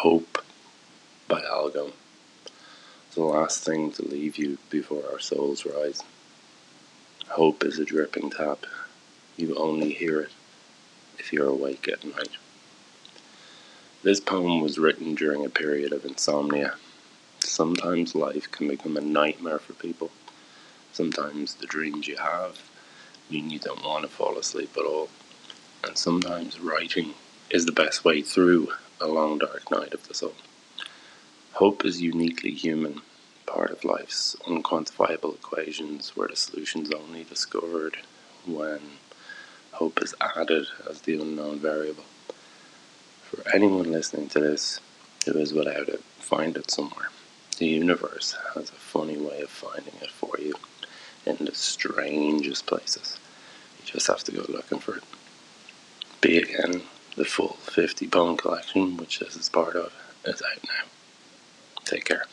Hope by Algom. The last thing to leave you before our souls rise. Hope is a dripping tap. You only hear it if you're awake at night. This poem was written during a period of insomnia. Sometimes life can become a nightmare for people. Sometimes the dreams you have mean you don't want to fall asleep at all. And sometimes writing is the best way through a long dark night of the soul. Hope is uniquely human, part of life's unquantifiable equations where the solution's only discovered when hope is added as the unknown variable. For anyone listening to this who is without it, find it somewhere. The universe has a funny way of finding it for you in the strangest places. You just have to go looking for it. Be Again, the full 50 poem collection, which this is part of, is out now. Take care.